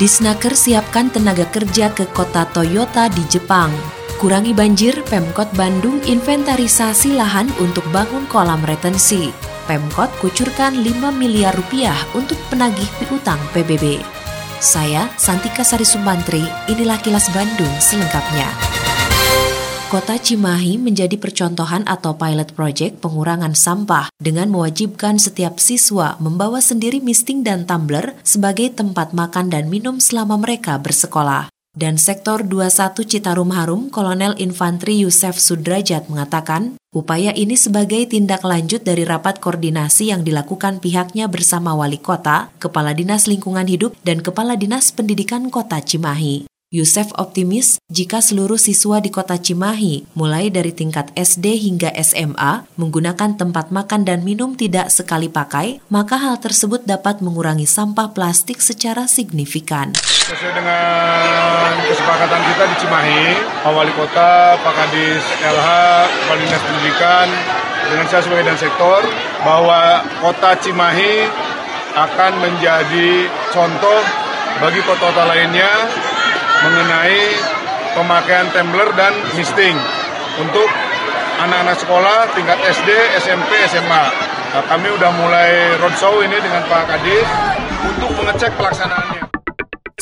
Disnaker siapkan tenaga kerja ke kota Toyota di Jepang. Kurangi banjir, Pemkot Bandung inventarisasi lahan untuk bangun kolam retensi. Pemkot kucurkan 5 miliar rupiah untuk penagih piutang PBB. Saya, Santika Sari Sumantri, inilah kilas Bandung selengkapnya. Kota Cimahi menjadi percontohan atau pilot project pengurangan sampah dengan mewajibkan setiap siswa membawa sendiri misting dan tumbler sebagai tempat makan dan minum selama mereka bersekolah. Dan Sektor 21 Citarum Harum, Kolonel Infantri Yusef Sudrajat mengatakan, upaya ini sebagai tindak lanjut dari rapat koordinasi yang dilakukan pihaknya bersama wali kota, kepala dinas lingkungan hidup, dan kepala dinas pendidikan kota Cimahi. Yusef optimis jika seluruh siswa di kota Cimahi, mulai dari tingkat SD hingga SMA, menggunakan tempat makan dan minum tidak sekali pakai, maka hal tersebut dapat mengurangi sampah plastik secara signifikan. Sesuai dengan kesepakatan kita di Cimahi, Pak Wali Kota, Pak Kadis LH, Kepala Dinas Pendidikan, dengan saya sebagai dan sektor, bahwa kota Cimahi akan menjadi contoh bagi kota-kota lainnya mengenai pemakaian tumbler dan misting untuk anak-anak sekolah tingkat SD, SMP, SMA. Nah, kami udah mulai roadshow ini dengan Pak Kadis untuk mengecek pelaksanaannya.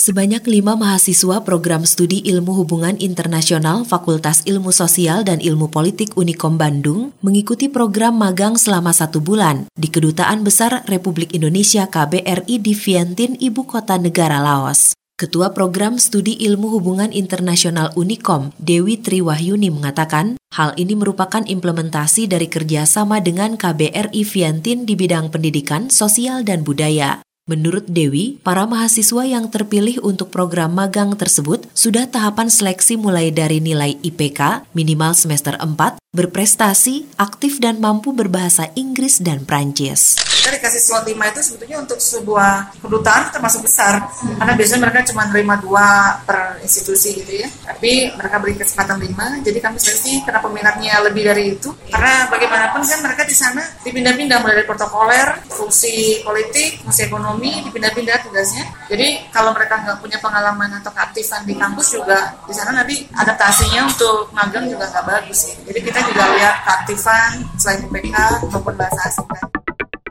Sebanyak lima mahasiswa program studi ilmu hubungan internasional Fakultas Ilmu Sosial dan Ilmu Politik Unikom Bandung mengikuti program magang selama satu bulan di Kedutaan Besar Republik Indonesia KBRI di Vientiane, Ibu Kota Negara Laos. Ketua Program Studi Ilmu Hubungan Internasional Unikom, Dewi Triwahyuni mengatakan, hal ini merupakan implementasi dari kerjasama dengan KBRI Viantin di bidang pendidikan, sosial, dan budaya. Menurut Dewi, para mahasiswa yang terpilih untuk program magang tersebut sudah tahapan seleksi mulai dari nilai IPK minimal semester 4, berprestasi, aktif dan mampu berbahasa Inggris dan Prancis kita dikasih slot 5 itu sebetulnya untuk sebuah kedutaan termasuk besar. Karena biasanya mereka cuma terima dua per institusi gitu ya. Tapi mereka beri kesempatan 5 jadi kami seleksi karena peminatnya lebih dari itu. Karena bagaimanapun kan mereka di sana dipindah-pindah. Mulai dari protokoler fungsi politik fungsi ekonomi dipindah-pindah tugasnya. Jadi kalau mereka nggak punya pengalaman atau keaktifan di kampus juga di sana nanti adaptasinya untuk magang juga nggak bagus gitu. jadi kita juga lihat keaktifan selain IPK maupun bahasa asing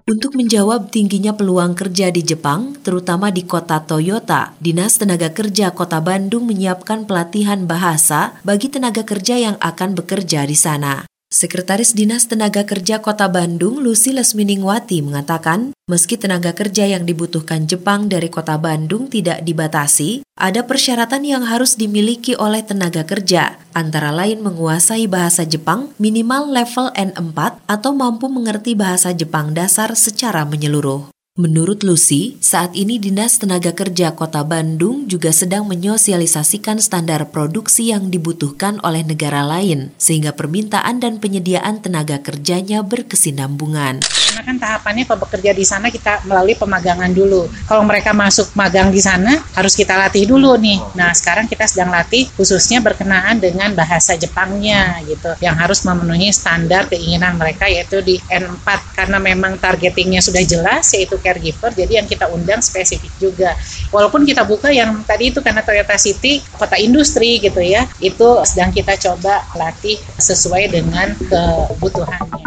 untuk menjawab tingginya peluang kerja di Jepang, terutama di kota Toyota, Dinas Tenaga Kerja Kota Bandung menyiapkan pelatihan bahasa bagi tenaga kerja yang akan bekerja di sana. Sekretaris Dinas Tenaga Kerja Kota Bandung, Lucy Lesminingwati mengatakan, meski tenaga kerja yang dibutuhkan Jepang dari Kota Bandung tidak dibatasi, ada persyaratan yang harus dimiliki oleh tenaga kerja, antara lain menguasai bahasa Jepang minimal level N4 atau mampu mengerti bahasa Jepang dasar secara menyeluruh. Menurut Lucy, saat ini Dinas Tenaga Kerja Kota Bandung juga sedang menyosialisasikan standar produksi yang dibutuhkan oleh negara lain, sehingga permintaan dan penyediaan tenaga kerjanya berkesinambungan. Karena kan tahapannya kalau bekerja di sana kita melalui pemagangan dulu. Kalau mereka masuk magang di sana, harus kita latih dulu nih. Nah, sekarang kita sedang latih khususnya berkenaan dengan bahasa Jepangnya gitu, yang harus memenuhi standar keinginan mereka yaitu di N4 karena memang targetingnya sudah jelas yaitu caregiver jadi yang kita undang spesifik juga walaupun kita buka yang tadi itu karena Toyota City kota industri gitu ya itu sedang kita coba latih sesuai dengan kebutuhannya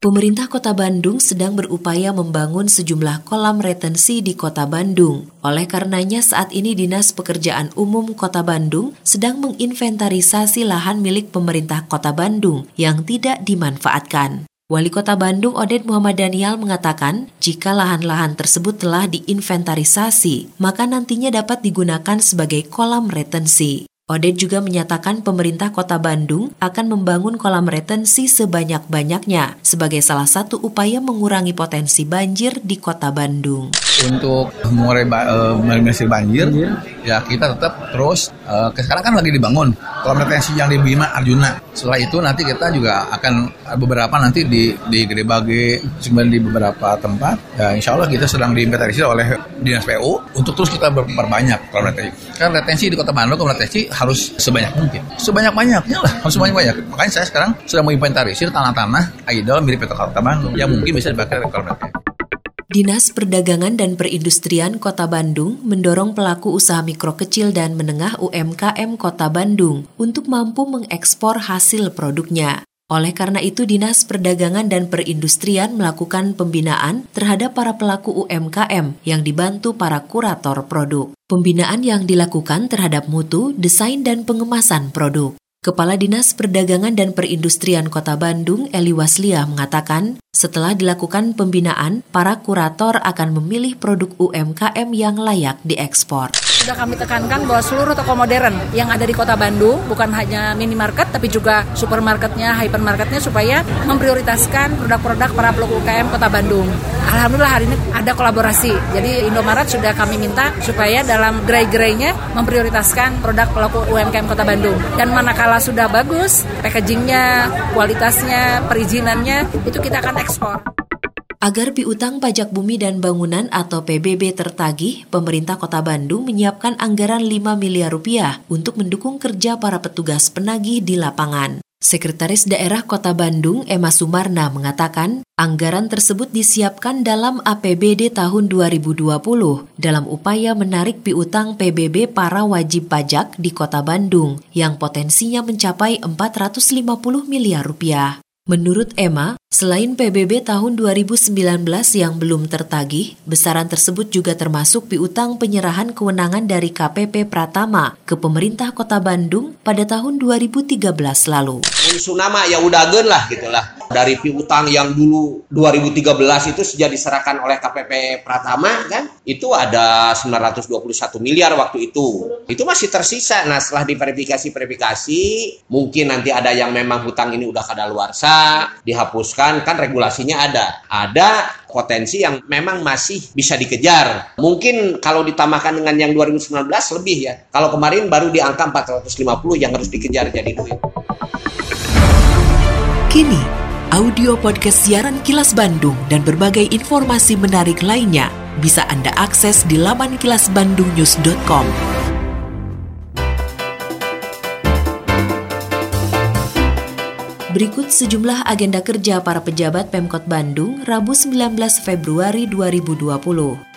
Pemerintah Kota Bandung sedang berupaya membangun sejumlah kolam retensi di Kota Bandung. Oleh karenanya saat ini Dinas Pekerjaan Umum Kota Bandung sedang menginventarisasi lahan milik pemerintah Kota Bandung yang tidak dimanfaatkan. Wali Kota Bandung Oded Muhammad Daniel mengatakan, jika lahan-lahan tersebut telah diinventarisasi, maka nantinya dapat digunakan sebagai kolam retensi. Oded juga menyatakan pemerintah kota Bandung akan membangun kolam retensi sebanyak-banyaknya sebagai salah satu upaya mengurangi potensi banjir di kota Bandung. Untuk mengurai uh, banjir, banjir, ya kita tetap terus uh, sekarang kan lagi dibangun kolam retensi yang di Bima Arjuna. Setelah itu nanti kita juga akan beberapa nanti di di Gede Bage, di beberapa tempat. Ya, insya Allah kita sedang diinventarisir oleh dinas PU untuk terus kita berbanyak kolam retensi. Kan retensi di Kota Bandung kolam retensi harus sebanyak mungkin, sebanyak banyaknya lah, harus sebanyak banyak. Makanya saya sekarang sedang menginventarisir tanah-tanah idol mirip Kota Bandung yang mungkin bisa dipakai kolam retensi. Dinas Perdagangan dan Perindustrian Kota Bandung mendorong pelaku usaha mikro kecil dan menengah UMKM Kota Bandung untuk mampu mengekspor hasil produknya. Oleh karena itu, Dinas Perdagangan dan Perindustrian melakukan pembinaan terhadap para pelaku UMKM yang dibantu para kurator produk. Pembinaan yang dilakukan terhadap mutu, desain, dan pengemasan produk. Kepala Dinas Perdagangan dan Perindustrian Kota Bandung, Eli Waslia, mengatakan, setelah dilakukan pembinaan, para kurator akan memilih produk UMKM yang layak diekspor. Sudah kami tekankan bahwa seluruh toko modern yang ada di Kota Bandung, bukan hanya minimarket, tapi juga supermarketnya, hypermarketnya, supaya memprioritaskan produk-produk para pelaku UMKM Kota Bandung. Alhamdulillah hari ini ada kolaborasi. Jadi Indomaret sudah kami minta supaya dalam gerai-gerainya memprioritaskan produk pelaku UMKM Kota Bandung. Dan manakala sudah bagus, packagingnya, kualitasnya, perizinannya, itu kita akan ekspor. Agar piutang pajak bumi dan bangunan atau PBB tertagih, pemerintah Kota Bandung menyiapkan anggaran 5 miliar rupiah untuk mendukung kerja para petugas penagih di lapangan. Sekretaris Daerah Kota Bandung, Emma Sumarna, mengatakan anggaran tersebut disiapkan dalam APBD tahun 2020 dalam upaya menarik piutang PBB para wajib pajak di Kota Bandung yang potensinya mencapai 450 miliar rupiah. Menurut Emma, selain PBB tahun 2019 yang belum tertagih, besaran tersebut juga termasuk piutang penyerahan kewenangan dari KPP Pratama ke pemerintah Kota Bandung pada tahun 2013 lalu. Sunama ya udah gen lah gitulah. Dari piutang yang dulu 2013 itu sejak diserahkan oleh KPP Pratama kan, itu ada 921 miliar waktu itu. Itu masih tersisa. Nah setelah diverifikasi-verifikasi, mungkin nanti ada yang memang hutang ini udah kadaluarsa, dihapuskan kan regulasinya ada. Ada potensi yang memang masih bisa dikejar. Mungkin kalau ditambahkan dengan yang 2019 lebih ya. Kalau kemarin baru di angka 450 yang harus dikejar jadi duit. Kini, audio podcast siaran Kilas Bandung dan berbagai informasi menarik lainnya bisa Anda akses di laman kilasbandungnews.com. Berikut sejumlah agenda kerja para pejabat Pemkot Bandung Rabu 19 Februari 2020.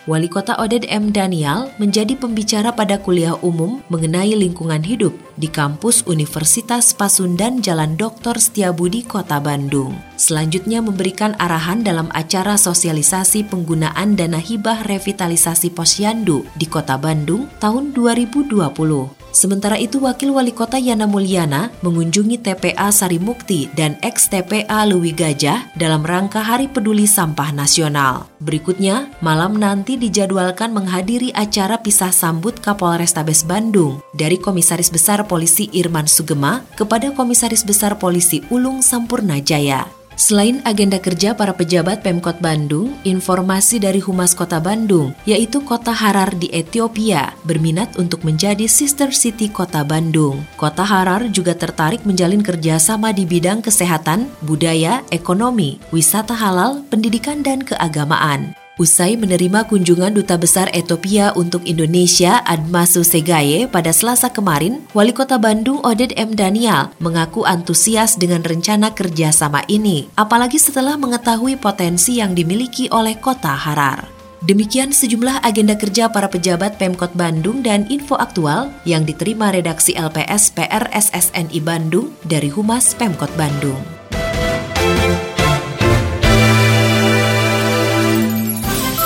Wali Kota Oded M. Daniel menjadi pembicara pada kuliah umum mengenai lingkungan hidup di kampus Universitas Pasundan Jalan Dr. Setiabudi Kota Bandung. Selanjutnya memberikan arahan dalam acara sosialisasi penggunaan dana hibah revitalisasi posyandu di Kota Bandung tahun 2020. Sementara itu, Wakil Wali Kota Yana Mulyana mengunjungi TPA Sarimukti dan ex-TPA Lewi Gajah dalam rangka Hari Peduli Sampah Nasional. Berikutnya, malam nanti dijadwalkan menghadiri acara pisah sambut Kapolrestabes Bandung dari Komisaris Besar Polisi Irman Sugema kepada Komisaris Besar Polisi Ulung Sampurna Jaya. Selain agenda kerja para pejabat Pemkot Bandung, informasi dari Humas Kota Bandung, yaitu Kota Harar di Ethiopia, berminat untuk menjadi sister city Kota Bandung. Kota Harar juga tertarik menjalin kerjasama di bidang kesehatan, budaya, ekonomi, wisata halal, pendidikan, dan keagamaan. Usai menerima kunjungan Duta Besar Ethiopia untuk Indonesia Admasu Segaye pada Selasa kemarin, Wali Kota Bandung Oded M. Daniel mengaku antusias dengan rencana kerjasama ini, apalagi setelah mengetahui potensi yang dimiliki oleh Kota Harar. Demikian sejumlah agenda kerja para pejabat Pemkot Bandung dan info aktual yang diterima redaksi LPS PR SSNI Bandung dari Humas Pemkot Bandung.